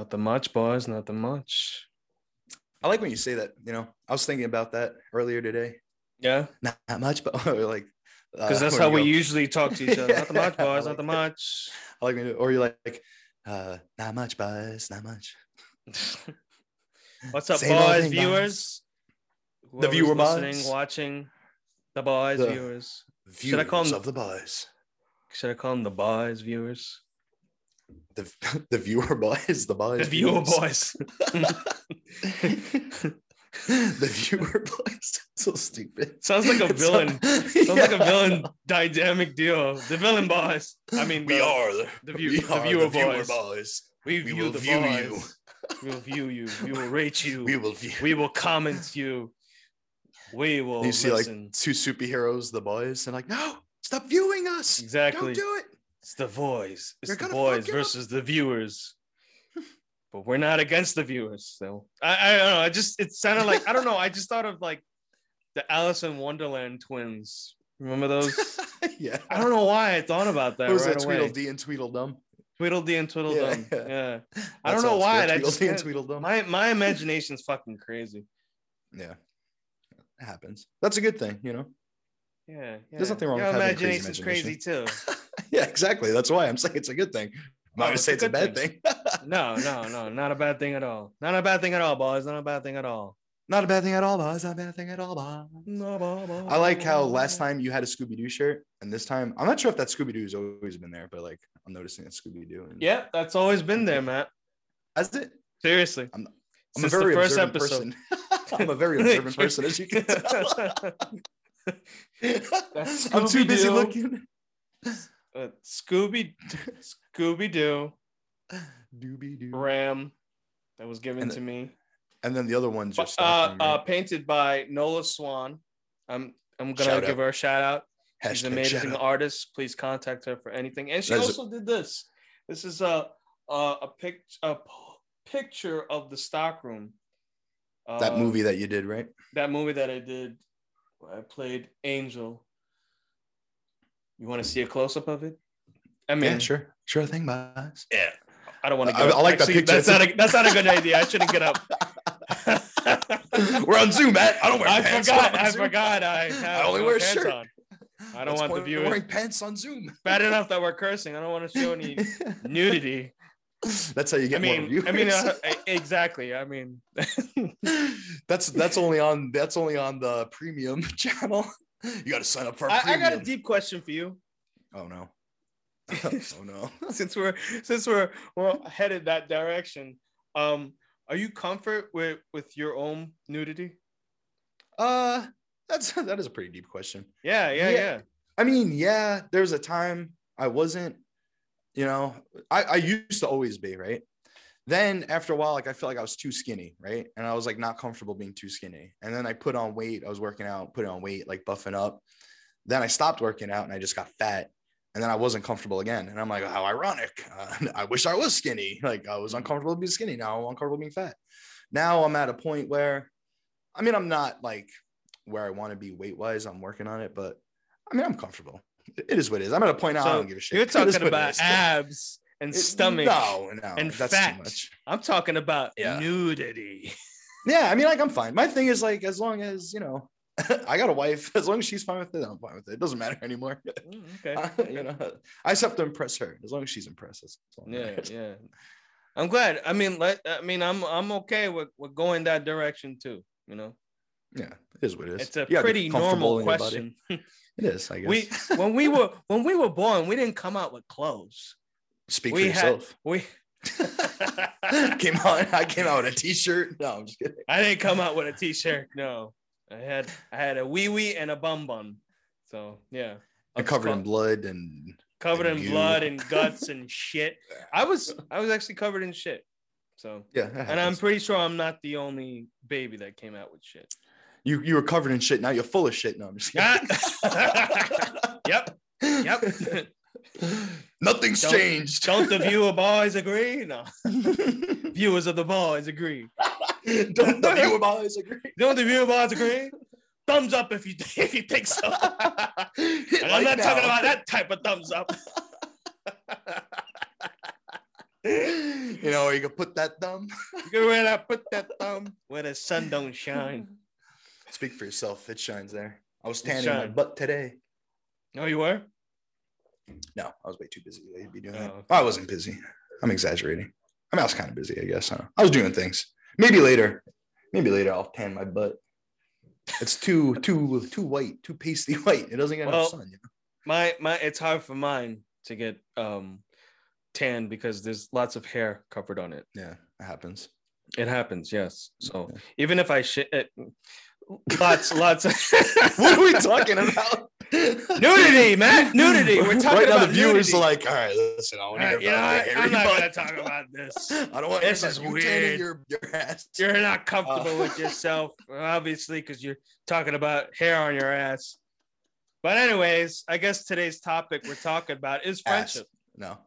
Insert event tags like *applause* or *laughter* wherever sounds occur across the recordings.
Nothing much, boys. Not the much. I like when you say that. You know, I was thinking about that earlier today. Yeah, Not, not much, but *laughs* like because uh, that's how we go- usually talk to each other. Not the much, *laughs* boys. like Nothing it. much. I like when you, or you're like, uh, not much, buzz, not much. *laughs* What's up, Same boys, thing, viewers? The viewer listening, boys. watching, the boys, The- viewers. Viewers I call 'em- of the buzz? Should I call them the boys, viewers? The *laughs* the viewer boys, the buzz. The viewer boys. *laughs* the viewer boys. So stupid. Sounds like a villain. Sounds Sounds like a villain dynamic duo. The villain boys. I mean, We the- are the, the view- we the viewer the viewer boys. boys. We we view will the view boys. you. We will view you. We will rate you. We will view. We will comment you. We will you see listen. like two superheroes, the boys, and like, no, stop viewing us. exactly. Don't do it. It's the voice. It's You're the boys it up. versus the viewers. *laughs* but we're not against the viewers. So I, I don't know. I just it sounded like I don't know. I just thought of like the Alice in Wonderland twins. Remember those? *laughs* yeah. I don't know why I thought about that What was right that. Tweedledee and Tweedledum? Tweedledee and Tweedledum. Yeah, Yeah. yeah. I don't know why. Tweedledee just and Tweedledum. My my imagination's fucking crazy. Yeah. It happens. That's a good thing, you know? Yeah. yeah. There's nothing wrong Your with having a crazy imagination's crazy too. *laughs* *laughs* yeah, exactly. That's why I'm saying it's a good thing. I'm not Oh, gonna say it's a bad thing. *laughs* No, no, no, not a bad thing at all. Not a bad thing at all, boys. Not a bad thing at all. not a bad thing at all, boss. Not a bad thing at all, boss. I like how last time you had a Scooby Doo shirt, and this time I'm not sure if that Scooby Doo has always been there, but like I'm noticing that Scooby Doo. Yeah, that's always been there, Matt. Has it? Seriously. I'm a Since the very first observant episode. person. *laughs* I'm a very observant person, as you can tell. I'm too busy looking. Uh, Scooby Scooby Doo Dooby Doo Ram that was given And to me. And then the other one's just uh, uh, painted by Nola Swan. I'm I'm gonna Shout give out. her a shout out. She's an amazing artist. Please contact her for anything. And she That is a- also did this. This is a a, a pic a picture of the stockroom. that Uh, movie that you did, right? That movie that I did. where I played Angel. You want to see a close up of it? I mean, yeah, sure, sure thing, boss. yeah. I don't want to I- get. I like that Actually, picture. That's not a that's not a good idea. I shouldn't get up. *laughs* We're on Zoom, Matt. I don't wear I pants. forgot. On I Zoom. forgot. I have only no wear a shirt. on. I don't What's want the viewers. wearing pants on Zoom. Bad enough *laughs* that we're cursing. I don't want to show any *laughs* nudity. That's how you I get more mean, viewers. I mean, uh, exactly. I mean, that's that's only on that's only on the premium channel. *laughs* You got to sign up for. I, I got a deep question for you. Oh no. *laughs* oh no. *laughs* since we're since we're we're headed that direction. Um, are you comfort with with your own nudity? Uh, that's that is a pretty deep question. Yeah, yeah, Yeah. yeah. I mean, yeah, there was a time I wasn't, you know, I, I used to always be, right? Then after a while, like I felt like I was too skinny, right? And I was like not comfortable being too skinny. And then I put on weight. I was working out, putting on weight, like buffing up. Then I stopped working out and I just got fat. And then I wasn't comfortable again. And I'm like, how ironic. Uh, *laughs* I wish I was skinny. *laughs* Like I was uncomfortable being skinny. Now I'm uncomfortable being fat. Now I'm at a point where, I mean, I'm not like where I want to be weight wise. I'm working on it, but I mean, I'm comfortable. It is what it is. I'm at a point now. I don't give a shit. You're *laughs* talking about abs and stomach. No, no, and that's fat. too much. I'm talking about Yeah. nudity. Yeah, I mean, like I'm fine. My thing is like, as long as you know, *laughs* I got a wife. As long as she's fine with it, I'm fine with it. It doesn't matter *laughs* anymore. Mm, okay. *laughs* I- you know, I just have to impress her. As long as she's impressed, that's all Yeah, matters. yeah. I'm glad. I mean, let, I mean, I'm I'm okay with, with going that direction too. You know, yeah. It is what it is. it's a pretty normal in your body. question. It is, I guess. we when we were when we were born, we didn't come out with clothes. Speak we for had- yourself. We *laughs* *laughs* came out. I came out with a t-shirt. No, I'm just kidding. I didn't come out with a t-shirt. No, I had I had a wee wee and a bum bum. So yeah, I covered in blood and covered in you. blood and *laughs* guts and shit. I was I was actually covered in shit. So yeah. and I'm pretty sure I'm not the only baby that came out with shit. you you were covered in shit. Now you're full of shit. No, I'm just kidding. yep. Yep. *laughs* Nothing's Don't- changed. Don't the *laughs* viewer boys agree? No. *laughs* Viewers of the boys agree. Don't the viewer boys agree? Don't the viewer boys agree? Thumbs up if you if you think so. And I'm like not talking about that type of thumbs up. you know, you can put that thumb. You can where I put that thumb where the sun don't shine. Speak for yourself. It shines there. I was tanning my butt today. No, you were? No, I was way too busy to be doing Oh, that. okay. I wasn't busy. I'm exaggerating. I mean, I was kind of busy, I guess. I. I was doing things. Maybe later. Maybe later I'll tan my butt. It's too too too white, too pasty *laughs* white. It doesn't get Well, enough sun. You know? My my it's hard for mine to get um tan because there's lots of hair covered on it. Yeah, it happens. It happens, yes. So Yeah. even if I shit it, lots lots of *laughs* what are we talking about? *laughs* Nudity, man, nudity. We're talking right now. about the viewers nudity. are like, all right, listen, I want to Uh, hear you know about what? the I'm not gonna talk about this. *laughs* I don't want This to is you weird. Your, your ass. You're not *laughs* comfortable Uh. with yourself, *laughs* obviously, because you're talking about hair on your ass. But anyways, I guess today's topic we're talking about is Ass. friendship. No.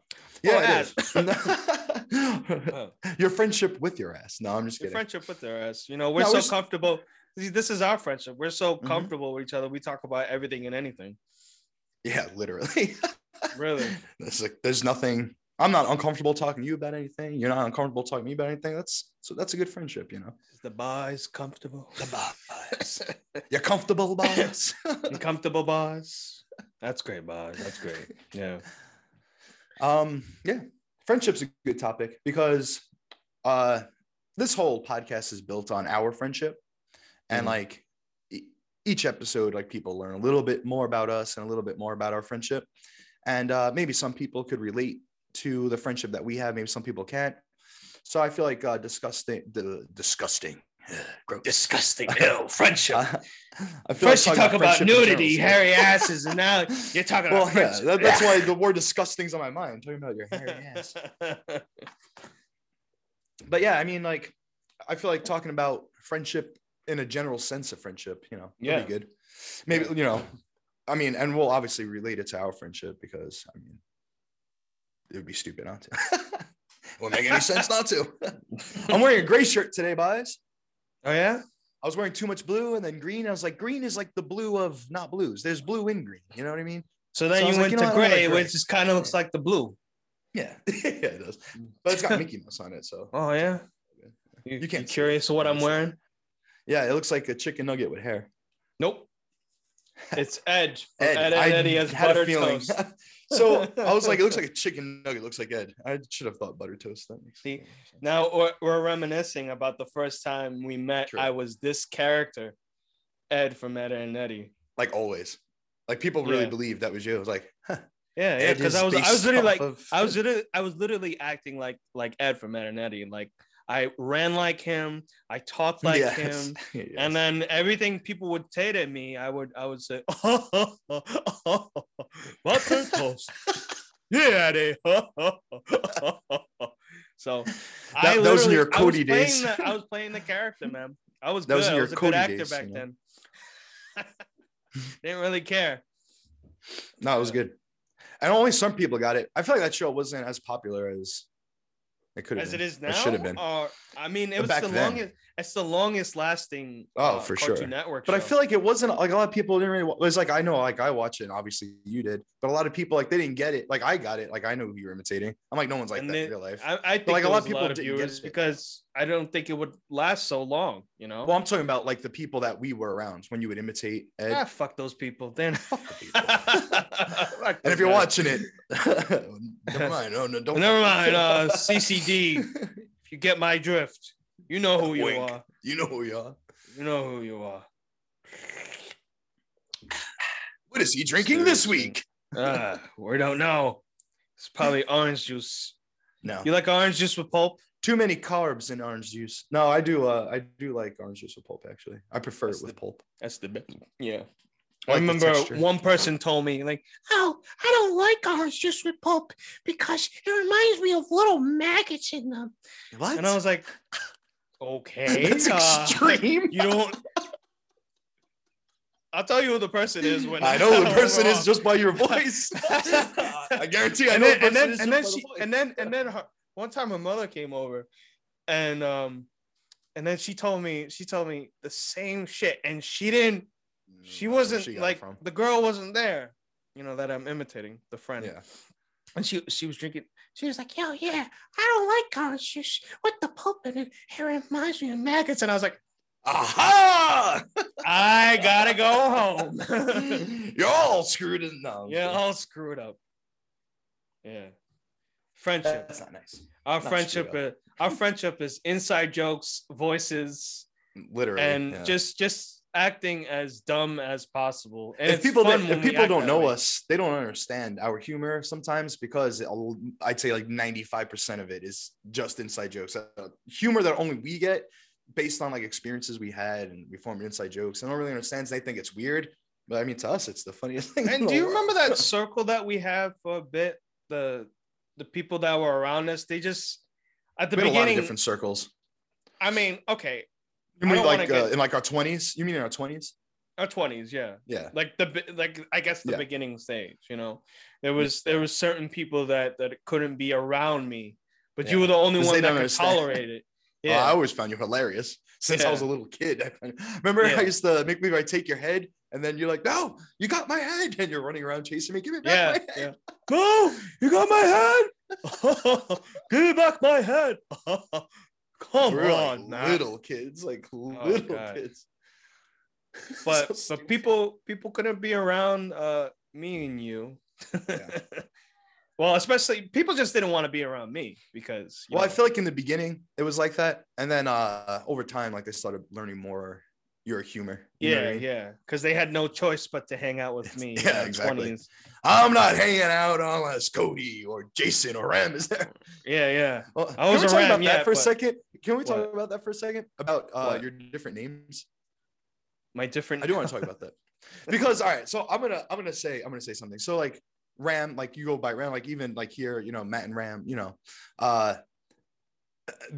Well, Yeah, it is. Oh. your friendship with your ass. No, I'm just Your kidding. friendship with their ass. You know, we're No, so we're comfortable. See, This is our friendship. We're so Mhm. comfortable with each other. We talk about everything and anything. Yeah, literally. *laughs* Really. It's like there's nothing. I'm not uncomfortable talking to you about anything. You're not uncomfortable talking to me about anything. That's so that's a good friendship, you know. The boys comfortable? The boss. You're comfortable, *laughs* boss. You comfortable, boss? That's great, boss. That's great. Yeah. *laughs* um, yeah, friendship's a good topic because uh this whole podcast is built on our friendship. And Mhm. like e- each episode, like people learn a little bit more about us and a little bit more about our friendship. And uh maybe some people could relate to the friendship that we have, maybe some people can't. So I feel like uh disgusting the disgusting. *sighs* Gross. Disgusting. *laughs* Ew. Friendship. Uh, I feel First you talk talking about nudity, hairy *laughs* asses, and now you're talking Well, about yeah, that- that's why *laughs* the word disgusting's on my mind. I'm Talking about your hairy ass. but yeah, I mean, like, I feel like talking about friendship in a general sense of friendship, you know, yeah, Yeah. be good. Maybe you know, I mean, and we'll obviously relate it to our friendship because I mean, it would be stupid not to. it *laughs* wouldn't make any sense not to. *laughs* I'm wearing a gray shirt today, guys. oh yeah. I was wearing too much blue and then green. I was like, green is like the blue of not blues. There's blue in green. You know what I mean? So then So you like, went you know to I like gray, gray. which just kind of looks like the blue. Yeah, *laughs* yeah, it does. But it's got Mickey Mouse on it, so Oh yeah. You, You you can't see curious what I'm wearing? Yeah, it looks like a chicken nugget with hair. Nope. *laughs* It's Ed. Ed, Ed, I Eddie has had a butter feeling. toast. *laughs* so I was like, it looks *laughs* like a chicken nugget. Looks like Ed. I should have thought butter toast. That makes See, sense. Now we're, we're reminiscing about the first time we met. True. I was this character, Ed from Ed and Eddie. like always. Like people really Yeah. believe that was you. I was like, huh, Yeah, yeah. Because I was I was literally like of- I was literally I was literally acting like like Ed from Ed and Eddie. Like I ran like him, I talked like Yes. him, *laughs* Yes. and then everything people would say to me, I would I would say, oh, butter toast. Yeah, Eddie. *laughs* so I That- that was in literally- your I was Cody playing days. the- I was *laughs* playing the character, man. I was That good. in I your was a Cody good actor days, back you know? then. Didn't really care. no, it was good. And only some people got it. I feel like that show wasn't as popular as it could have as been. it is now. It should have been. Or I mean, it But was the then. longest. It's the longest lasting. Oh, uh, for Cartoon sure. Network. But I feel like it wasn't like a lot of people didn't really. It was like I know, like I watch it, and obviously you did, but a lot of people like they didn't get it. Like I got it, like I know who you were imitating. I'm like no one's like And that then in real life. I, I think like, like a lot lot of of people get viewers it. because I don't think it would last so long. You know. well, I'm talking about like the people that we were around when you would imitate Ed. ah, fuck those people. Then. Fuck the people. *laughs* and if you're watching it, *laughs* never mind. *laughs* No, no, don't. Never mind. Uh, *laughs* CCD. If you get my drift, you know who you Wink. are. you know who you are. You know who you are. What is he drinking this week? Uh, we don't know. It's probably *laughs* orange juice. No, You like orange juice with pulp? too many carbs in orange juice. No, I do. Uh, I do like orange juice with pulp. Actually, I prefer That's it with the- pulp. That's the best. Yeah. I I like remember one person told me, like, oh, I don't like ours just with pulp because it reminds me of little maggots in them. What? And I was like, *laughs* okay. That's uh, extreme. You don't. *laughs* I'll tell you who the person is when I know who the *laughs* person is just by your voice. I guarantee I and know then, the and then, and then by the she and then and then her one time her mother came over and um and then she told me she told me the same shit and she didn't she Mm, wasn't she like the girl wasn't there you know that i'm imitating the friend Yeah. and she she was drinking. She was like, "Yo, yeah, I don't like orange juice with the pulp in it. Reminds me of maggots." And I was like, Aha! "I gotta go home." *laughs* *laughs* You're all screwed in now. yeah, all screwed up. Yeah, friendship. That's not nice. Our not friendship. Is, our friendship is inside jokes, voices, Literally. and yeah. just just acting as dumb as possible. And if people if people don't know us, they don't understand our humor sometimes because it'll- I'd say like 95% of it is just inside jokes. Uh, humor that only we get based on like experiences we had and we form inside jokes. I don't really understand. They think it's weird, but I mean to us, it's the funniest *laughs* thing. in And do you world. remember that *laughs* circle that we had for a bit? The the people that were around us, they just at the we had a lot of beginning. different circles. I mean, okay, You mean like uh, get- in like our 20s? You mean in our 20s? our twenties, yeah, Yeah. like the like I guess the Yeah. beginning stage. You know, there was there was certain people that that couldn't be around me, but you were the only one that could understand. tolerate it. *laughs* Oh, Yeah, I always found you hilarious since I was a little kid. *laughs* I Remember, Yeah. I used to make me I take your head, and then you're like, "No, you got my head," *laughs* and you're running around chasing me. Give me back yeah, my head. yeah. No, you got my head. Give me back my head. Come We're like on, man. little kids, like little God. kids. *laughs* but So but people people couldn't be around uh me and you Yeah. *laughs* well especially people just didn't want to be around me because Well, I feel like in the beginning it was like that, and then uh over time, like they started learning more your humor. you yeah I mean? yeah because they had no choice but to hang out with *laughs* me Yeah, exactly. 20s. I'm not hanging out unless Cody or Jason or Ram is there. yeah yeah Well, I was can we talk around, about yeah, that for a second? Can we talk What? about that for a second? About uh, your different names. my different I do want to talk about that *laughs* because all right. So I'm gonna I'm gonna say I'm gonna say something. So like Ram, like you go by Ram, like even like here, you know, Matt and Ram, you know, uh,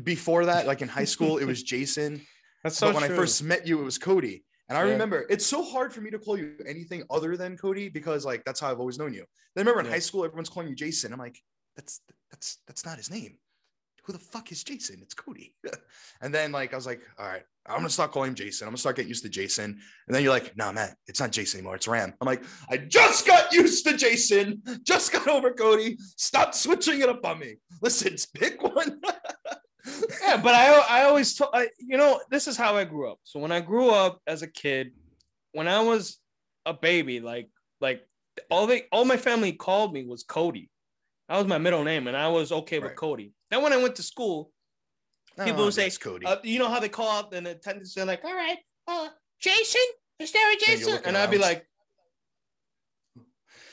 before that, like in high school, it was *laughs* Jason. that's so but when I first met you, it was Cody. And I Yeah. remember it's so hard for me to call you anything other than Cody because like that's how I've always known you. Then remember in Yeah. high school, everyone's calling you Jason. I'm like, that's that's that's not his name. Who the fuck is Jason? It's Cody. *laughs* and then like I was like, all right, I'm gonna start calling him Jason. I'm gonna start getting used to Jason. And then you're like, nah, Matt, it's not Jason anymore. It's Ram. I'm like, I just got used to Jason. Just got over Cody. Stop switching it up on me. Listen, pick one. *laughs* yeah but i i always told I, you know this is how i grew up so when i grew up as a kid when i was a baby like like all they all my family called me was cody that was my middle name and i was okay with Right. cody. Then when i went to school People Oh, will say, Cody. uh, you know how they call out and the attendants they're like all right uh jason? Is there a jason? looking and i'd be like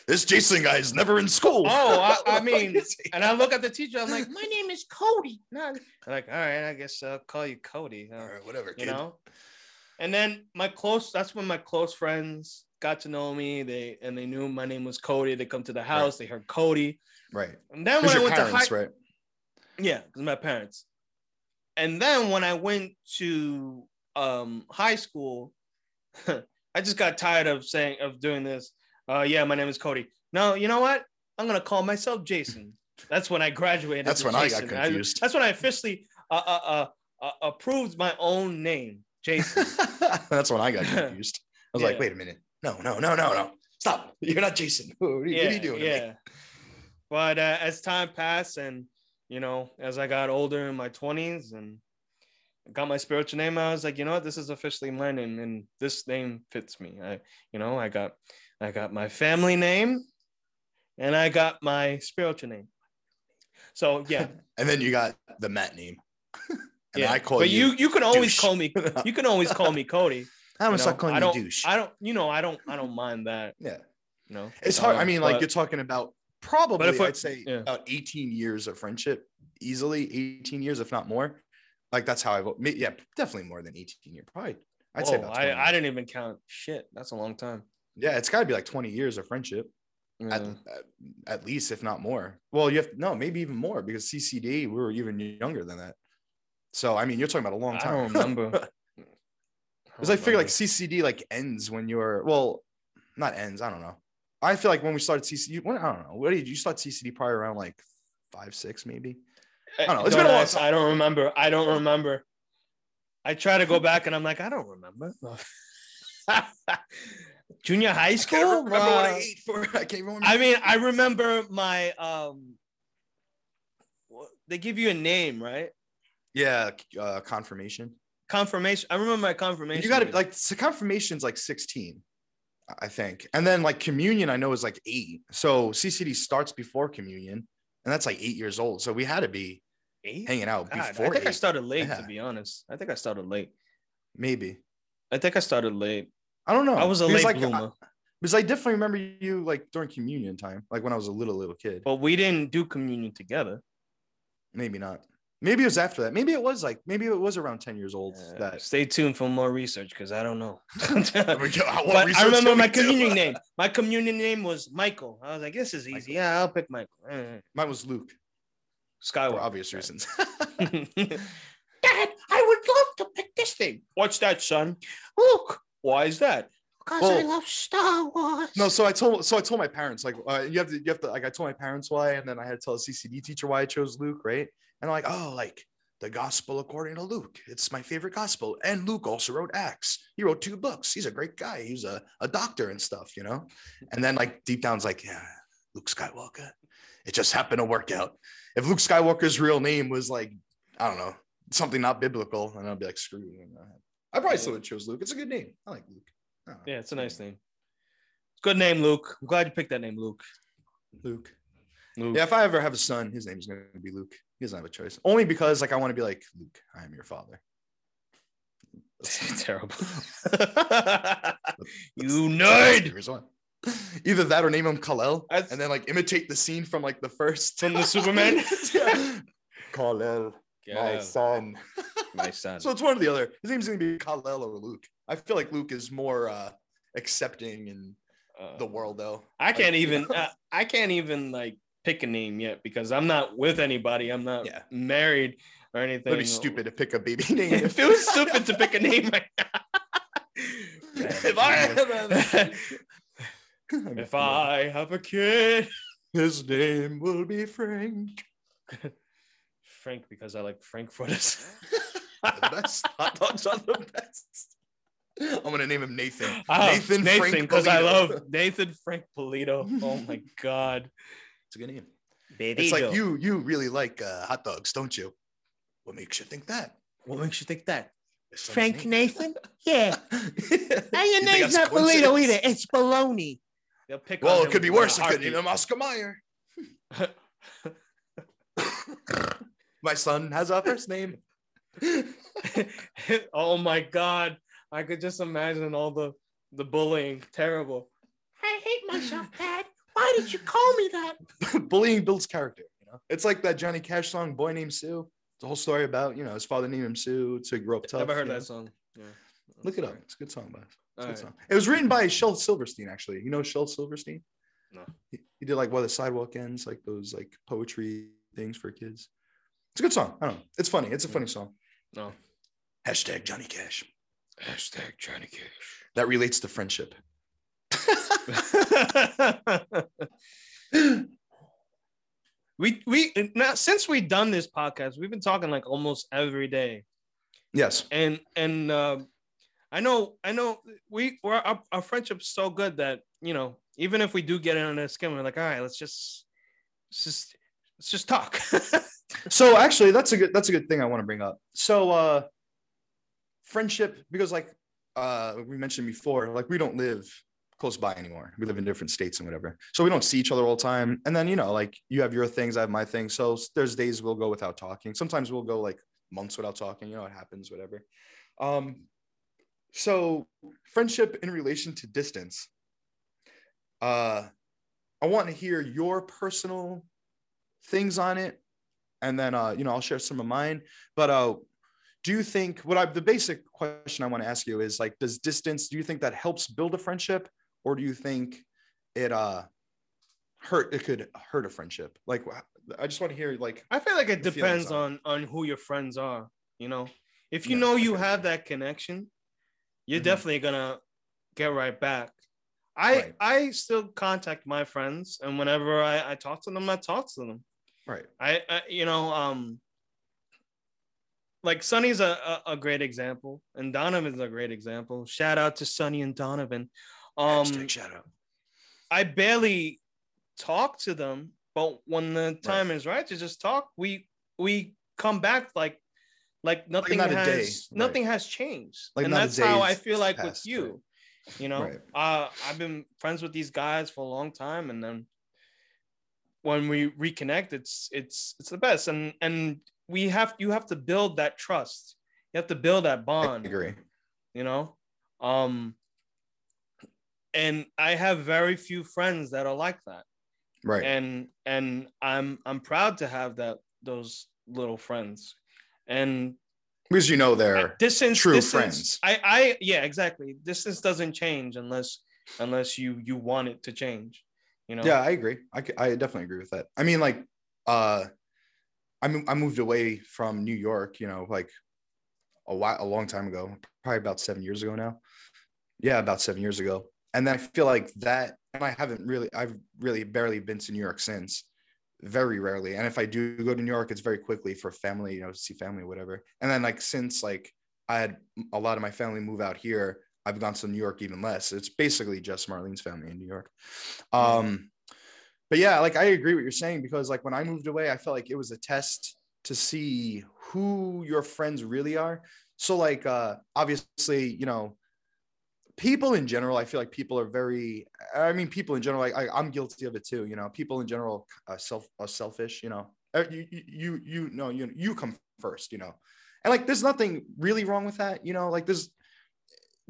this Jason guy is never in school. Oh, I- *laughs* I mean, and i look at the teacher i'm like my name is cody. *laughs* No. I'm like all right i guess i'll call you cody uh, All right, whatever, you kid. know? And then my close that's when my close friends got to know me. They and they knew my name was cody. They come to the house they heard cody Right. and then when i went parents, to high right? yeah because my parents and then when i went to um high school *laughs* i just got tired of saying of doing this uh yeah my name is cody no you know what i'm gonna call myself jason that's when i graduated That's when I got Jason. confused. that's when i officially uh, uh, uh, uh, approved my own name jason *laughs* That's when I got *laughs* confused. I was like, wait a minute. No, no, no, no, no. Stop. You're not Jason. What are you, what are you doing? Yeah. But uh, as time passed, and you know, as I got older in my twenties and got my spiritual name, I was like, you know what, this is officially my name, and this name fits me. I, you know, I got, I got my family name, and I got my spiritual name. So yeah, *laughs* And then you got the Matt name. *laughs* and yeah. I call but you. you, you can always douche. call me, *laughs* you can always call me Cody. Gonna you know? calling I you don't, douche. I don't, you know, I don't, I don't mind that. yeah. You know, It's hard. I Um, mean, like but- you're talking about probably, I'd say yeah. about 18 years of friendship, easily 18 years, if not more. Like that's how I've, yeah, definitely more than 18 years. Probably, I'd say Whoa, about 20 I, I didn't even count. Shit, that's a long time. Yeah, it's got to be like 20 years of friendship. Yeah. at, at, least if not more well you have no maybe even more because ccd we were even younger than that so i mean you're talking about a long time. I don't remember. *laughs* because i figure like ccd like ends when you're well not ends i don't know i feel like when we started ccd when, i don't know what did you start ccd probably around like five six maybe I don't know. It's been a long time. I don't remember. I don't remember. I try to go back and I'm like, I don't remember. *laughs* Junior high I school. remember what I Uh, ate for. I can't remember. I mean, I remember my um. They give you a name, right? yeah, uh, confirmation. Confirmation. I remember my confirmation. You got to like so confirmation's like 16, I think. And then like communion, I know is like eight. So CCD starts before communion, and that's like eight years old. So we had to be eight. hanging out God, I before think I started late. Yeah. To be honest, I think I started late. maybe. I think I started late. I don't know. I was a Because, late like, bloomer, I, because I definitely remember you like during communion time, like when I was a little little kid. but we didn't do communion together. Maybe not. Maybe it was after that. Maybe it was like maybe it was around 10 years old. Uh, that Stay tuned for more research because I don't know. *laughs* There we go. What *laughs* but I remember my communion *laughs* name. My communion name was Michael. I was like, this is easy. Michael. Yeah, I'll pick Michael. Eh, Mine was Luke for Skywalker. obvious reasons. Dad, I would love to pick this thing. What's that, son? Luke. why is that? Because I love Star Wars. no, so I told so I told my parents like uh, you have to you have to like I told my parents why, and then I had to tell a CCD teacher why I chose Luke, right? And I'm like, oh, like the gospel according to Luke. It's my favorite gospel. And Luke also wrote Acts. He wrote two books. He's a great guy. He's a, a doctor and stuff, you know? And then like deep down's like, yeah, Luke Skywalker. It just happened to work out. If Luke Skywalker's real name was like, I don't know, something not biblical, and I'd be like, screw you. I probably still would chose Luke. It's a good name. I like Luke. I. Yeah, it's a nice name. Good name, Luke. I'm glad you picked that name, Luke. Luke. Luke. Yeah, if I ever have a son, his name's gonna be Luke. He doesn't have a choice. Only because like I want to be like Luke, I am your father. *laughs* Terrible. *laughs* you nerd. Either that or name him Kal-El That's- and then like imitate the scene from like the first From the Superman? *laughs* yeah. Kal-El, my son. my son. So it's one or the other. His name's gonna be Kal-El or Luke. I feel like Luke is more uh accepting in Uh, the world though. I can't Like, even. Uh, I can't even like pick a name yet because I'm not with anybody. I'm not Yeah. married or anything. It'd be stupid to pick a baby name. *laughs* it feels stupid to pick a name right *laughs* now. if I have a- *laughs* if I have a kid, his name will be Frank. Frank, because I like frankfurters. the best hot dogs are the best. I'm gonna name him Nathan. Oh, Nathan, Frank because I love Nathan Frank Polito. Oh my god, It's a good name. It's like you you really like uh, hot dogs, don't you? What makes you think that? What makes you think that? Frank name. Nathan? *laughs* Yeah. You Hey, your think name's not Polito coincidence? either. It's Baloney. They'll pick. Well, it could be worse. I could name heartbeat. him Oscar Mayer. *laughs* My son has a first name. *laughs* oh my god, I could just imagine all the the bullying. Terrible. I hate myself, Dad. Why did you call me that? *laughs* Bullying builds character. You know, it's like that Johnny Cash song, "Boy Named Sue." It's a whole story about you know his father named him Sue, so he grew up tough. Never heard you know? that song. Yeah. Look it up. It's a good song, but it's a good right. song. It was written by Shel Silverstein, actually. You know Shel Silverstein? No. He, he did like Where the Sidewalk Ends, like those like poetry things for kids. It's a good song. I don't know. It's funny. It's a funny song. No. Hashtag Johnny Cash. Hashtag Johnny Cash. That relates to friendship. We we now since we've done this podcast, we've been talking like almost every day, Yes. and and uh, I know I know we we're, our, our friendship's so good that you know even if we do get in on a skin, we're like, all right, let's just let's just let's just talk. *laughs* So actually, that's a good that's a good thing I want to bring up. So uh friendship, because like uh we mentioned before, like we don't live close by anymore. We live in different states and whatever. So we don't see each other all the time. And then you know, like you have your things, I have my things. So there's days we'll go without talking. Sometimes we'll go like months without talking. You know, it happens, whatever. Um so friendship in relation to distance. Uh I want to hear your personal things on it and then uh, you know I'll share some of mine. But uh, do you think what I the basic question I want to ask you is like, does distance? Do you think that helps build a friendship, or do you think it uh hurt? It could hurt a friendship. Like, I just want to hear like, I feel like it depends on on who your friends are. You know, if you Yeah, know you feel have that. connection, you're Mhm. definitely gonna get right back. I Right. I still contact my friends, and whenever I, I talk to them, I talk to them. right? I, I you know um like Sonny's a, a, a great example, and Donovan's a great example. Shout out to Sonny and Donovan. Um, Hashtag shout out. I barely talk to them, but when the time is right to just talk, we we come back like like nothing not has day, right. nothing has changed, Like and that's how I feel like with you. right. You know, Right. uh, I've been friends with these guys for a long time, and then when we reconnect, it's it's it's the best, and and we have you have to build that trust. You have to build that I bond agree. you know um and i have very few friends that are like that Right. and and i'm i'm proud to have that those little friends and because you know they're distance true distance, friends. i i yeah exactly distance doesn't change unless unless you you want it to change you know Yeah, I agree. I I definitely agree with that. I mean, like, uh, I mo- I moved away from New York, you know, like a while, a long time ago, probably about seven years ago now. Yeah, about seven years ago. And then I feel like that, and I haven't really, I've really barely been to New York since, very rarely. And if I do go to New York, it's very quickly for family, you know, see family, whatever. And then like since like I had a lot of my family move out here, I've gone to New York even less. It's basically just Marlene's family in New York. Um, but yeah, like I agree what you're saying because like when I moved away, I felt like it was a test to see who your friends really are. So like uh obviously, you know, people in general, I feel like people are very I mean people in general, like I, I'm guilty of it too, you know, people in general uh, self are selfish, you know. Uh, You you you know, you you come first, you know. And like there's nothing really wrong with that, you know, like there's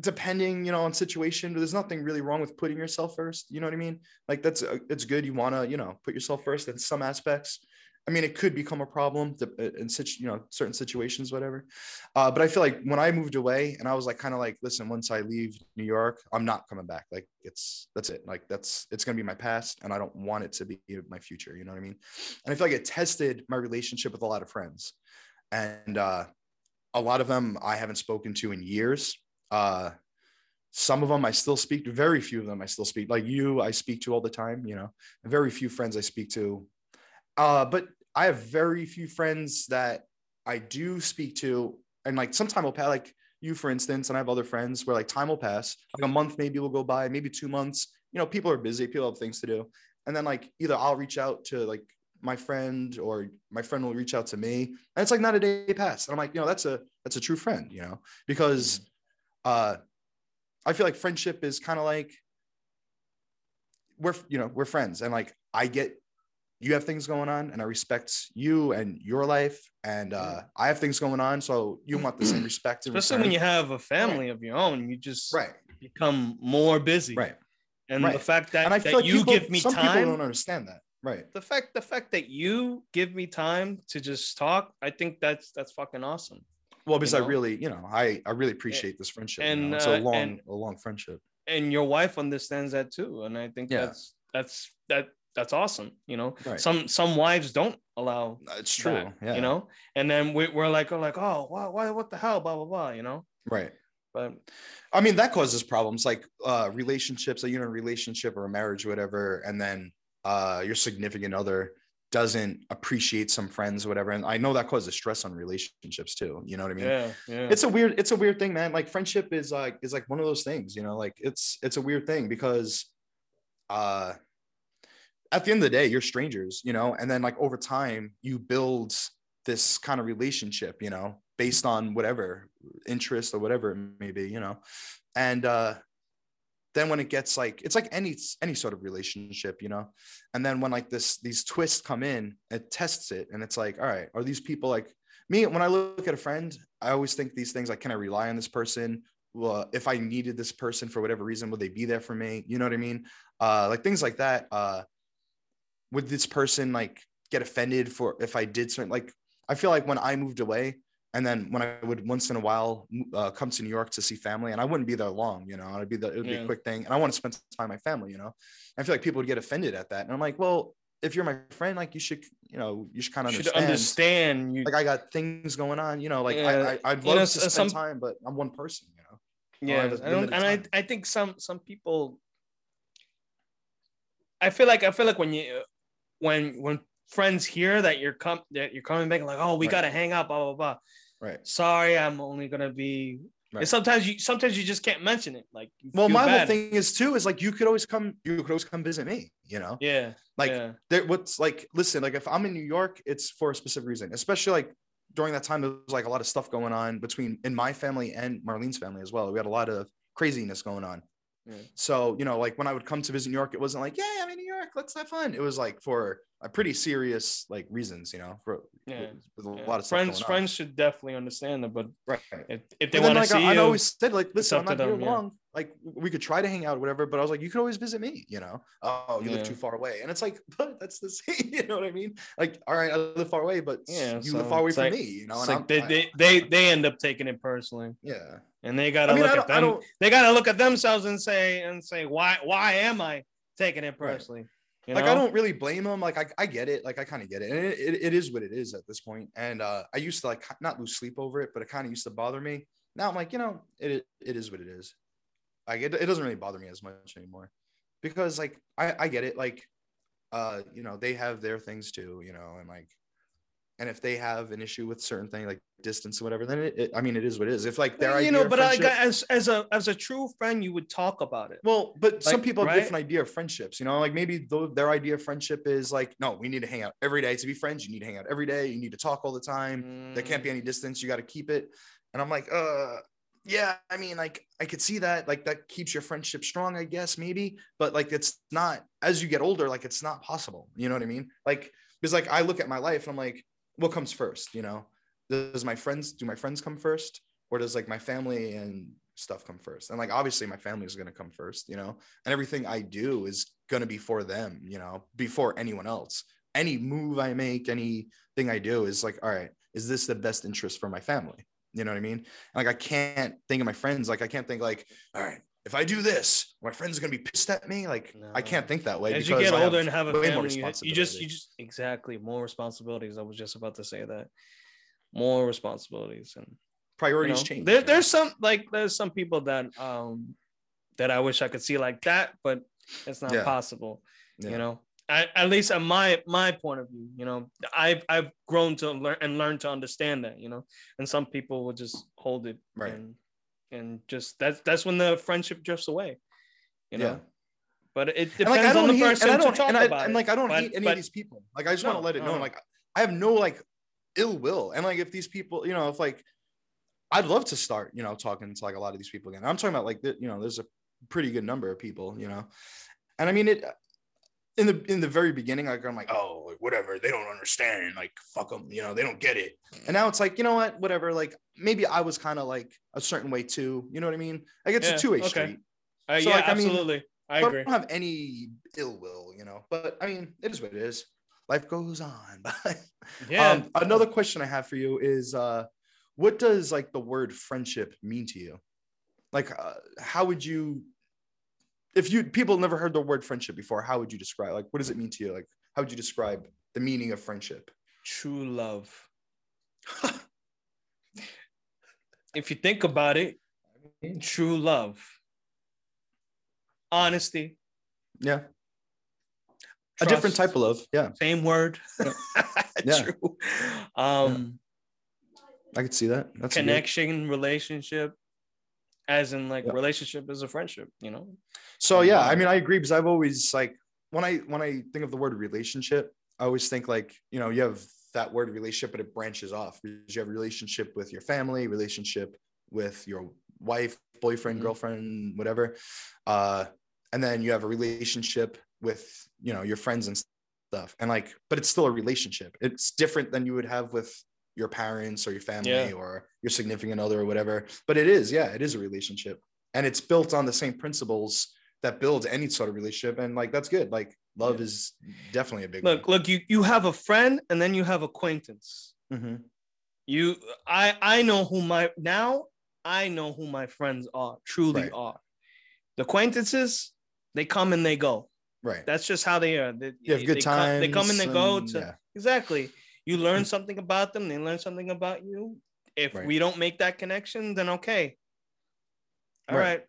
depending you know on situation but there's nothing really wrong with putting yourself first you know what i mean like that's uh, it's good you want to you know put yourself first in some aspects i mean it could become a problem uh, in such you know certain situations whatever. Uh, but i feel like when i moved away and i was like kind of like listen once i leave new york i'm not coming back. Like it's that's it. Like that's it's going to be my past and i don't want it to be my future you know what i mean? And i feel like it tested my relationship with a lot of friends. And uh a lot of them i haven't spoken to in years. Uh some of them i still speak to very few of them i still speak like you i speak to all the time you know? Very few friends i speak to uh but i have very few friends that i do speak to and like some time will pass like you for instance and i have other friends where like time will pass like a month maybe will go by maybe two months you know people are busy people have things to do and then like either i'll reach out to like my friend or my friend will reach out to me and it's like not a day past and i'm like you know that's a that's a true friend you know because uh i feel like friendship is kind of like we're you know we're friends and like i get you have things going on and i respect you and your life and uh i have things going on so you want the same *clears throat* respect especially when you have a family of your own you just right. become more busy. Right. And right. the fact that, and i that feel like you people, give me some people don't understand that. Right. The fact the fact that you give me time to just talk i think that's that's fucking awesome well because You i really you know i i really appreciate this friendship and, you know? it's uh, a long and- a long friendship. and your wife understands that too and i think Yeah. that's that's that that's awesome you know Right. some some wives don't allow it's true that, yeah you know and then we, we're like oh like oh why, why what the hell blah blah blah you know right but I mean, that causes problems like uh, relationships, like you're in a relationship or a marriage or whatever, and then uh, your significant other doesn't appreciate some friends or whatever. And I know that causes stress on relationships too. You know what I mean? yeah yeah It's a weird, it's a weird thing, man. Like friendship is like is like one of those things, you know, like it's it's a weird thing because uh at the end of the day, you're strangers, you know, and then like over time you build this kind of relationship, you know, based on whatever interest or whatever it may be, you know. And uh then when it gets like it's like any any sort of relationship, you know. And then when like this these twists come in, it tests it and it's like, all right, are these people like me when I look at a friend, I always think these things like can I rely on this person? Well, if I needed this person for whatever reason, would they be there for me? You know what I mean? Uh like things like that. Uh would this person like get offended for if I did certain like I feel like when I moved away and then when I would once in a while uh, come to New York to see family and I wouldn't be there long, you know, I'd be the, it would be a quick thing and I want to spend time with my family, you know, I feel like people would get offended at that. And I'm like, well, if you're my friend, like you should, you know, you should kind of understand. understand you Like I got things going on, you know, like Yeah, I, I, I'd you love know, to spend some- time, but I'm one person, you know. yeah I don't, and I. I think some some people i feel like i feel like when you when when friends hear that you're com that you're coming back like oh we Right. gotta hang out blah blah blah Right. sorry i'm only gonna be Right. And sometimes you sometimes you just can't mention it. Like Well, my whole thing is too is like you could always come, you could always come visit me. You know, Yeah. like yeah. there what's like listen like if i'm in new york it's for a specific reason especially like during that time there was like a lot of stuff going on between in my family and marlene's family as well we had a lot of craziness going on So you know like when i would come to visit new york it wasn't like yeah i'm in new york let's have fun it was like for a pretty serious like reasons you know for Yeah. a yeah. lot of friends friends should definitely understand that, but right if, if they want to like, see I, you, I always said, like, listen, I'm not here them, yeah. long. Like, we could try to hang out, or whatever. But I was like, you could always visit me. You know? Oh, you live too far away, and it's like, *laughs* but that's the *laughs* same. You know what I mean? Like, all right, I live far away, but Yeah, you so live far away from like- me. You know? And like they, they they they end up taking it personally, yeah. And they gotta I mean, look at them. They gotta look at themselves and say and say why why am I taking it Right. personally? You like I don't really blame them. Like I, I get it. Like I kind of get it. And it, it, it is what it is at this point. And uh, I used to like not lose sleep over it, but it kind of used to bother me. Now I'm like, you know, it it is what it is. Like it, it doesn't really bother me as much anymore because like I, I get it. Like uh, you know, they have their things too, you know, and like and if they have an issue with certain thing like distance or whatever, then it, it I mean it is what it is. If like their you know, but I, as as a as a true friend, you would talk about it. well, but some Like, people have right? different idea of friendships. You know, like maybe though their idea of friendship is like, no, we need to hang out every day to be friends. You need to hang out every day. You need to talk all the time. There can't be Mm, any distance. You got to keep it. And I'm like, uh, yeah. I mean, like I could see that. Like that keeps your friendship strong, I guess, maybe. But like it's not. As you get older, like it's not possible. You know what I mean? Like because like I look at my life and I'm like, what comes first? You know, does my friends do my friends come first, or does like my family and stuff come first? And like obviously my family is gonna come first. You know, and everything I do is gonna be for them. You know, before anyone else. Any move I make, anything I do is like, all right, is this the best interest for my family? You know what I mean? Like I can't think of my friends. Like I can't think like, all right, if I do this, my friends are gonna be pissed at me. Like I can't think that way. As you because get older and have a way more family, you, you just you just exactly more responsibilities. I was just about to say that more responsibilities and you priorities know, change. There, you there's some like there's some people that um that I wish I could see like that, but it's not Yeah. possible. Yeah. You know, I, at least at my my point of view, you know, I've I've grown to learn and learn to understand that. You know, and some people will just hold it Right. and and just that's that's when the friendship drifts away. You know. Yeah. But it depends like I on don't the hate, person and I don't, talk and, I, about and like I don't But- hate any but- of these people. Like I just want to let it know. no. Like I have no like ill will, and like if these people, you know, if like I'd love to start, you know, talking to like a lot of these people again. I'm talking about like the, you know, there's a pretty good number of people, you know, and I mean it. In the in the very beginning, like I'm like, oh, whatever, they don't understand, like fuck them, you know, they don't get it. And now it's like, you know what, whatever, like maybe I was kind of like a certain way too, you know what I mean? Like it's Yeah, a two way okay. street. Uh, So, yeah, like, I mean, absolutely. I agree. I don't have any ill will, you know. But I mean, it is what it is. Life goes on. *laughs* Yeah. um, another question I have for you is, uh, what does like the word friendship mean to you? Like, uh, how would you, if you people never heard the word friendship before, how would you describe? Like, what does it mean to you? Like, how would you describe the meaning of friendship? true love. *laughs* if you think about it, true love, honesty, Yeah, a different type of love. Yeah, same word. *laughs* *laughs* Yeah. true. Um, I could see that. That's a good- connection, relationship, as in like Yeah. relationship is a friendship. You know. So yeah, I Um, mean, I agree because I've always like when I when I think of the word relationship, I always think like you know you have that word relationship, but it branches off because you have a relationship with your family, relationship with your wife, boyfriend, Mhm. girlfriend, whatever, uh, and then you have a relationship with you know your friends and stuff, and like, but it's still a relationship. It's different than you would have with your parents or your family Yeah. or your significant other or whatever. But it is, yeah, it is a relationship and it's built on the same principles that builds any sort of relationship and like that's good like love Yeah. is definitely a big Look, look. You you have a friend, and then you have acquaintance. one. Mhm. You, I, I know who my now. I know who my friends are. Truly Right. are. The acquaintances, they come and they go. right That's just how they are. They, you have good come, they come and they go. To yeah exactly. You learn something about them. They learn something about you. If Right. we don't make that connection, then okay. All Right. right.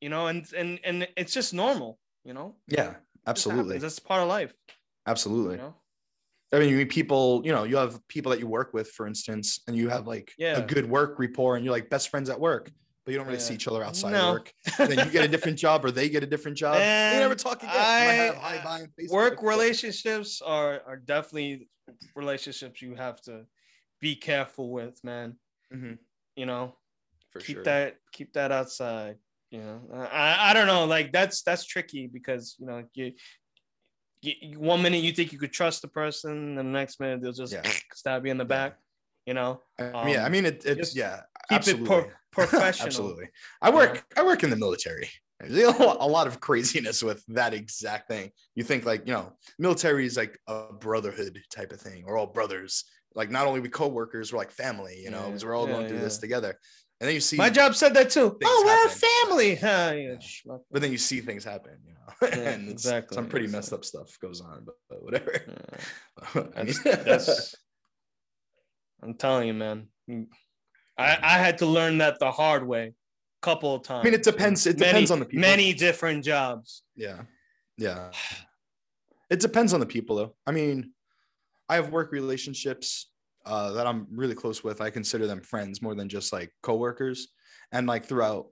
You know, and and and it's just normal. You know, yeah absolutely. That's part of life. absolutely You know. i mean you meet people you know you have people that you work with for instance and you have like Yeah. a good work rapport and you're like best friends at work but you don't really Yeah. see each other outside No. of work. then you get a different *laughs* job or they get a different job. And you never talk again. I- Might have hi, bye. Work relationships are are definitely relationships you have to be careful with, man. Mhm, You know, for keep sure. that keep that outside. You know, I I don't know, like that's that's tricky because you know you. you one minute you think you could trust the person, and the next minute they'll just Yeah. *laughs* stab you in the Yeah. back. You know, I mean, yeah, I um, mean, it, it's yeah, keep absolutely. it pro- *laughs* professional. absolutely. I work. I work in the military. There's a lot- of craziness with that exact thing. You think like you know, military is like a brotherhood type of thing. We're all brothers. Like not only we co-workers, we're like family. You know, Yeah, because we're all going yeah, through this together. And then you see, My job said that too. Oh, we're happen. a family. Huh, *laughs* yeah, but then you see things happen. You know, Yeah, *laughs* and exactly, some pretty messed up stuff goes on. But, but whatever. Yeah. *laughs* That's, that's I'm telling you, man. I, I had to learn that the hard way a couple of times. I mean, it depends. It Many- depends on the people. Many different jobs. Yeah. Yeah. It depends on the people though. I mean, I have work relationships uh, that I'm really close with. I consider them friends more than just like coworkers. And like throughout,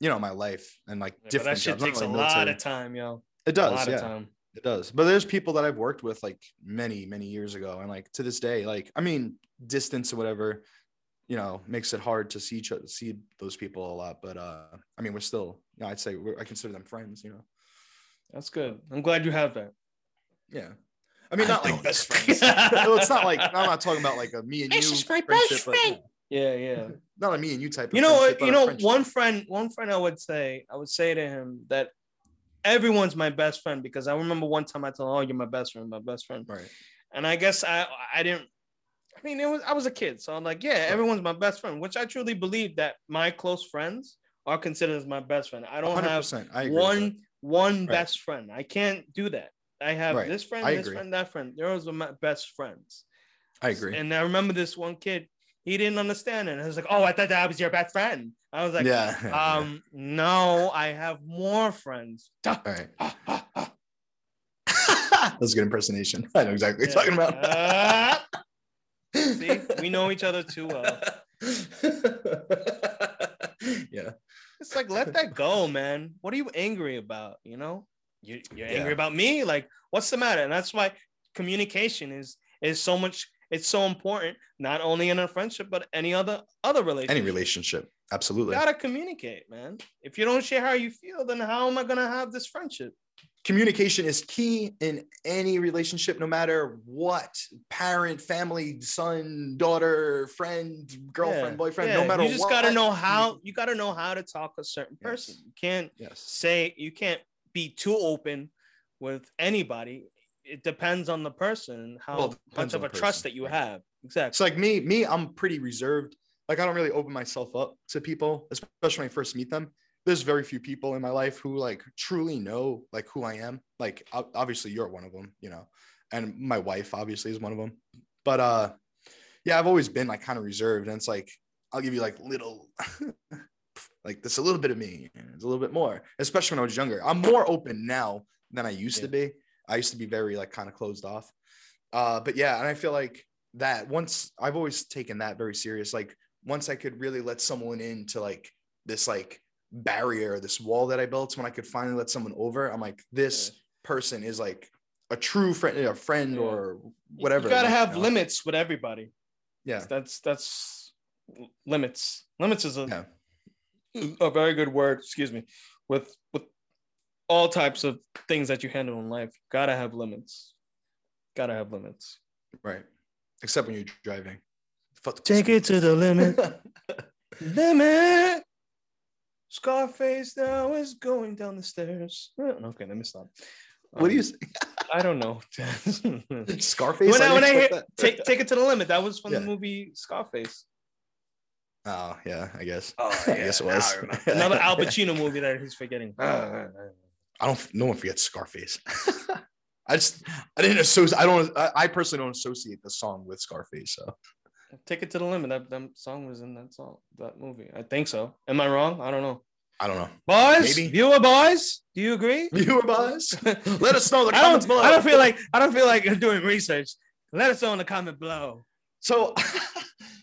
you know, my life and like Yeah, different that shit jobs, takes a only lot of time, yo. It a does, lot yeah. of time. It does. But there's people that I've worked with like many, many years ago. And like to this day, like I mean, distance or whatever, you know, makes it hard to see each other, see those people a lot. But uh I mean, we're still, you know, I'd say we're, I consider them friends, you know. That's good. I'm glad you have that. Yeah. I mean, I not like best friends. well, it's not like I'm not talking about like a me and you. This is my best friend. Yeah, yeah. yeah, *laughs* Not a me and you type. Of you know? Uh, you know, one friend, one friend I would say, I would say to him that everyone's my best friend because I remember one time I told him, Oh, you're my best friend, my best friend. Right. And I guess I I didn't I mean it was I was a kid. So I'm like, yeah, everyone's my best friend, which I truly believe that my close friends are considered as my best friend. I don't 100%. have I one one Right. best friend. I can't do that. I have Right. this friend, I this agree. friend, that friend. Those are my best friends. I agree. And I remember this one kid, he didn't understand it. I was like, Oh, I thought that was your best friend. I was like, yeah. *laughs* um, no, I have more friends. *laughs* All right. That's a good impersonation. I know exactly what you're talking about. Uh, see, we know each other too well. *laughs* yeah. It's like let that go, man. What are you angry about? You know, you, you're angry Yeah. about me. Like, what's the matter? And that's why communication is is so much. It's so important, not only in a friendship, but any other other relationship. Any relationship. Absolutely. You gotta communicate, man. If you don't share how you feel, then how am I gonna have this friendship? communication is key in any relationship no matter what parent family son daughter friend girlfriend Yeah, boyfriend yeah. no matter You just what gotta know how. You gotta know how to talk a certain Yes. person. You can't yes say you can't be too open with anybody. It depends on the person how Well, much of a the trust that you have. Exactly. it's like me me i'm pretty reserved like i don't really open myself up to people especially when i first meet them there's very few people in my life who like truly know like who i am like obviously you're one of them you know and my wife obviously is one of them but uh yeah i've always been like kind of reserved and it's like i'll give you like little *laughs* like this a little bit of me it's a little bit more especially when i was younger i'm more open now than i used to be i used to be very like kind of closed off uh but yeah and i feel like that once i've always taken that very serious like once i could really let someone into like this like barrier this wall that i built when i could finally let someone over i'm like this person is like a true friend a friend Yeah. or whatever You gotta like, have know? limits with everybody. yeah That's that's limits. Limits is a, Yeah. A very good word. Excuse me. With with all types of things that you handle in life, gotta have limits. Gotta have limits. right except when you're driving Fuck- Take it to the limit. *laughs* Limit. Scarface now is going down the stairs. Uh, Okay, let me stop. what do you Um, say? *laughs* I don't know. *laughs* scarface when I, when I hear take take it to the limit, that was from the movie Scarface. Oh yeah i guess Oh, *laughs* i guess it was Another Al *laughs* Pacino movie that he's forgetting. I don't. No one forgets Scarface. *laughs* I just. I didn't associate. I don't. I, I personally don't associate the song with Scarface. So Take it to the limit. That, that song was in that song, that movie. I think so. Am I wrong? I don't know. I don't know. Boys, Maybe. viewer boys, do you agree? Viewer boys, let us know in the I comments don't, below. I don't feel like I don't feel like doing research. Let us know in the comment below. So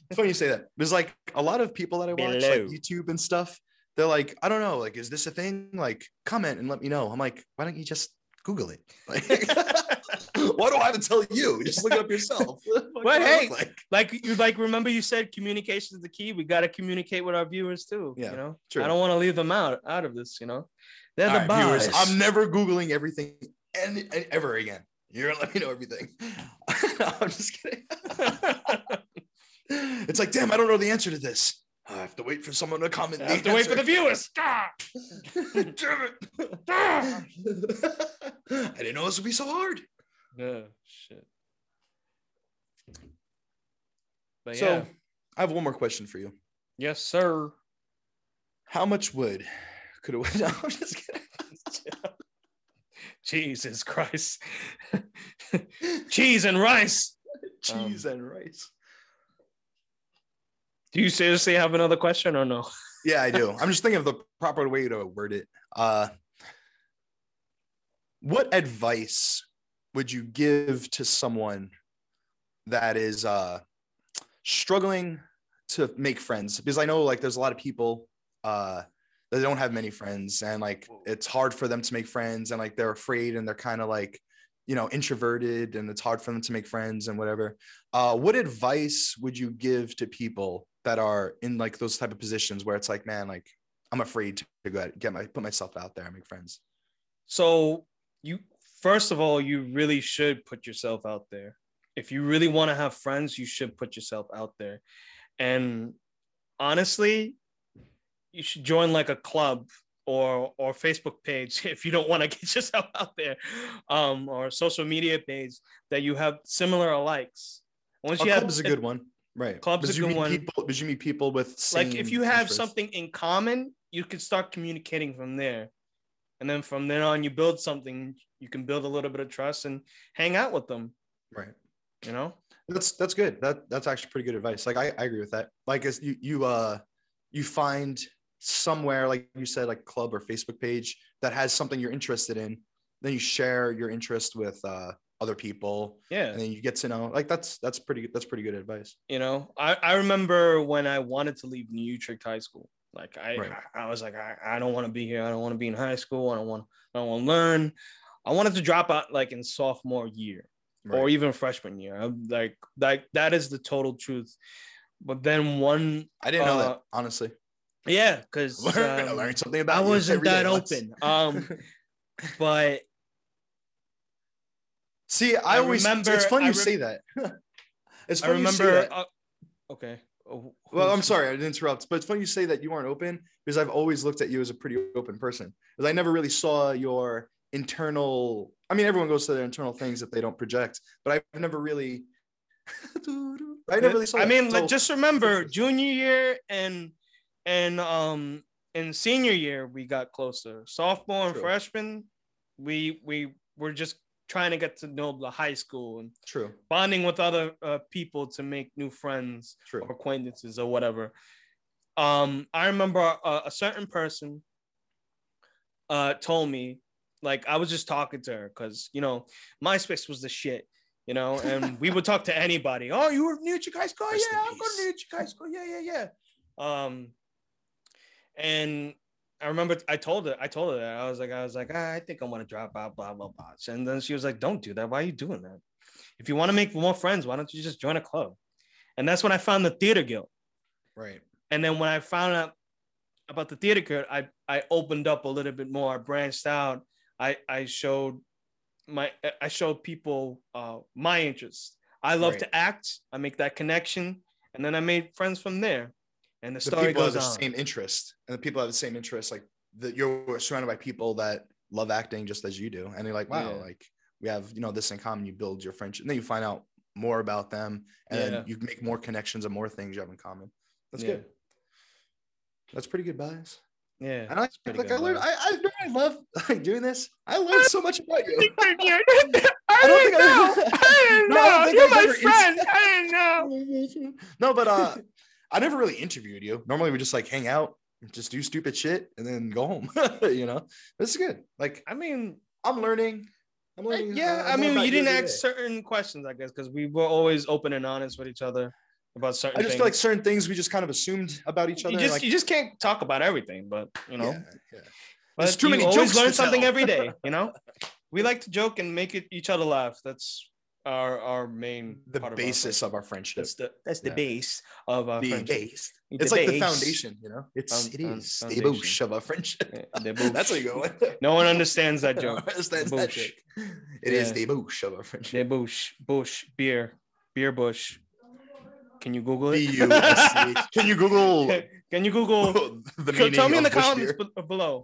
it's funny you say that. There's like a lot of people that I watch, like YouTube and stuff. they're like, I don't know, like, is this a thing? Like, comment and let me know. I'm like, why don't you just Google it? *laughs* Like, *laughs* why do I have to tell you? Just look it up yourself. *laughs* What But hey, like? like you like remember you said communication is the key. We got to communicate with our viewers too. Yeah, you know, true. I don't want to leave them out out of this. You know, they're All the right, viewers. I'm never Googling everything and, and ever again. You're gonna let me know everything. no, I'm just kidding. It's like, damn, I don't know the answer to this. I have to wait for someone to comment. I have to wait for the answer. viewers. Ah! *laughs* Damn it. I didn't know this would be so hard. Yeah, shit. But So yeah, I have one more question for you. yes, sir. How much wood could it? *laughs* No, I'm just kidding. Jesus Christ. *laughs* Cheese and rice. Cheese and rice. Do you seriously have another question or no? Yeah, I do. *laughs* I'm just thinking of the proper way to word it. Uh, what advice would you give to someone that is uh, struggling to make friends? Because I know like there's a lot of people uh, that don't have many friends, and like it's hard for them to make friends, and like they're afraid, and they're kind of like you know introverted, and it's hard for them to make friends and whatever. Uh, what advice would you give to people that are in like those type of positions where it's like, man, like I'm afraid to go out, get my put myself out there and make friends. So you first of all, you really should put yourself out there. If you really want to have friends, you should put yourself out there. And honestly, you should join like a club or or Facebook page *laughs* if you don't want to *laughs* get yourself out there, um, or social media page that you have similar likes. Once A you club have is a good one, right? Club's a you meet one. People, because you meet people with like if you have something in common, you can start communicating from there. And then from then on, you build something, you can build a little bit of trust and hang out with them, right? you know? That's that's good. That that's actually pretty good advice. Like I, I agree with that. Like as you you uh you find somewhere like you said like club or Facebook page that has something you're interested in, then you share your interest with uh other people Yeah. and then you get to know like that's that's pretty that's pretty good advice. You know, I, I remember when I wanted to leave New Utrecht High School. Like I, Right. I was like, I, I don't want to be here. I don't want to be in high school. I don't want, I don't want to learn. I wanted to drop out like in sophomore year. or even freshman year. I'm like like that is the total truth. But then one, I didn't know uh, that honestly. yeah, because *laughs* Learn, learn something about I wasn't that open. Um, *laughs* but See, I, I always remember- it's fun I you rem- say that. *laughs* it's I fun you say remember. that. Uh, okay. Oh, Well, I'm sorry I didn't interrupt, but it's funny you say that you aren't open because I've always looked at you as a pretty open person. Because I never really saw your internal. I mean, everyone goes to their internal things if they don't project, but I've never really. *laughs* I never really saw. I that. mean, like, So- just remember *laughs* junior year and and um in senior year we got closer. Sophomore and True. freshman, we we were just trying to get to know the high school and true, bonding with other uh, people to make new friends true. or acquaintances or whatever. Um, I remember a, a certain person uh told me, like I was just talking to her because you know MySpace was the shit, you know, and *laughs* we would talk to anybody. Oh, you were New Chicago High School? Rest yeah, I'm going to New Chicago High School. Yeah, yeah, yeah. Um, and I remember I told her, I told her that I was like, I was like, ah, I think I want to drop out, blah blah blah. And then she was like, Don't do that. Why are you doing that? If you want to make more friends, why don't you just join a club? And that's when I found the theater guild. Right. And then when I found out about the theater guild, I I opened up a little bit more. I branched out. I I showed my I showed people uh, my interests. I love Right. to act. I make that connection, and then I made friends from there. And the, The story people have the on. same interest, and the people have the same interest. Like that, you're surrounded by people that love acting just as you do, and they're like, wow, Yeah. like we have you know this in common. You build your friendship, and then you find out more about them, and Yeah. you make more connections and more things you have in common. That's Yeah. good. That's pretty good bias. Yeah, And I it's like I learned. I I, I love *laughs* like, doing this. I learned so much about you. *laughs* I don't didn't think know. I didn't No, I don't know. think You're I've my friend. ins- I didn't know. *laughs* no, but uh, I never really interviewed you. Normally, we just like hang out, just do stupid shit, and then go home. *laughs* you know, this is good. Like I mean, I'm learning. I'm learning. yeah. uh, I mean, you didn't ask day. certain questions, I guess, because we were always open and honest with each other. about certain I just things. feel like certain things we just kind of assumed about each other. you just like, you just can't talk about everything, but you know, yeah, yeah. but There's too many always jokes learn something every day. You know, *laughs* we like to joke and make it each other laugh. That's our our main the part of our basis of our friendship. That's the that's the Yeah. base of our the friendship. base. The It's like the foundation, you know. It's Found- it found- is the foundation. boosh of our friendship. Yeah, That's what you go with. *laughs* No one understands that *laughs* No joke. one understands that boosh. joke. It is Yeah. the boosh of our friendship. The friendship. bush, bush, beer, beer bush. Can you Google it? U S C H. *laughs* Can you Google Can you Google? the So meaning tell me in the comments beer? be- below.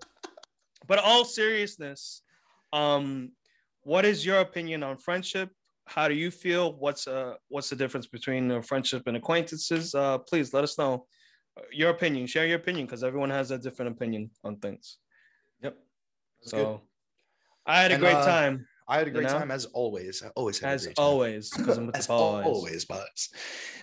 But all seriousness, um, what is your opinion on friendship? How do you feel? What's uh what's the difference between uh, friendship and acquaintances? Uh, please let us know Uh, your opinion. Share your opinion because everyone has a different opinion on things. Yep. That's so good. I had a And, great uh, time I had a you great know? time as always. I always had a as great time. always because I'm with As the boys. always, Buzz.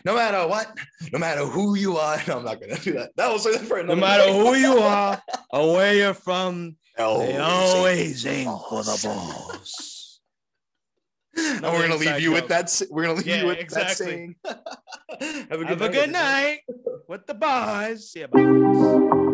No matter what, no matter who you are, *laughs* no, I'm not gonna do that. That was for No matter day. who you are or where you're from, *laughs* they always Always aim aim for the for the balls. And we're gonna leave you with that. We're gonna leave Yeah, you with exactly. that saying. *laughs* Have a good Have a night. good everybody. night *laughs* with the boys. See ya, boys.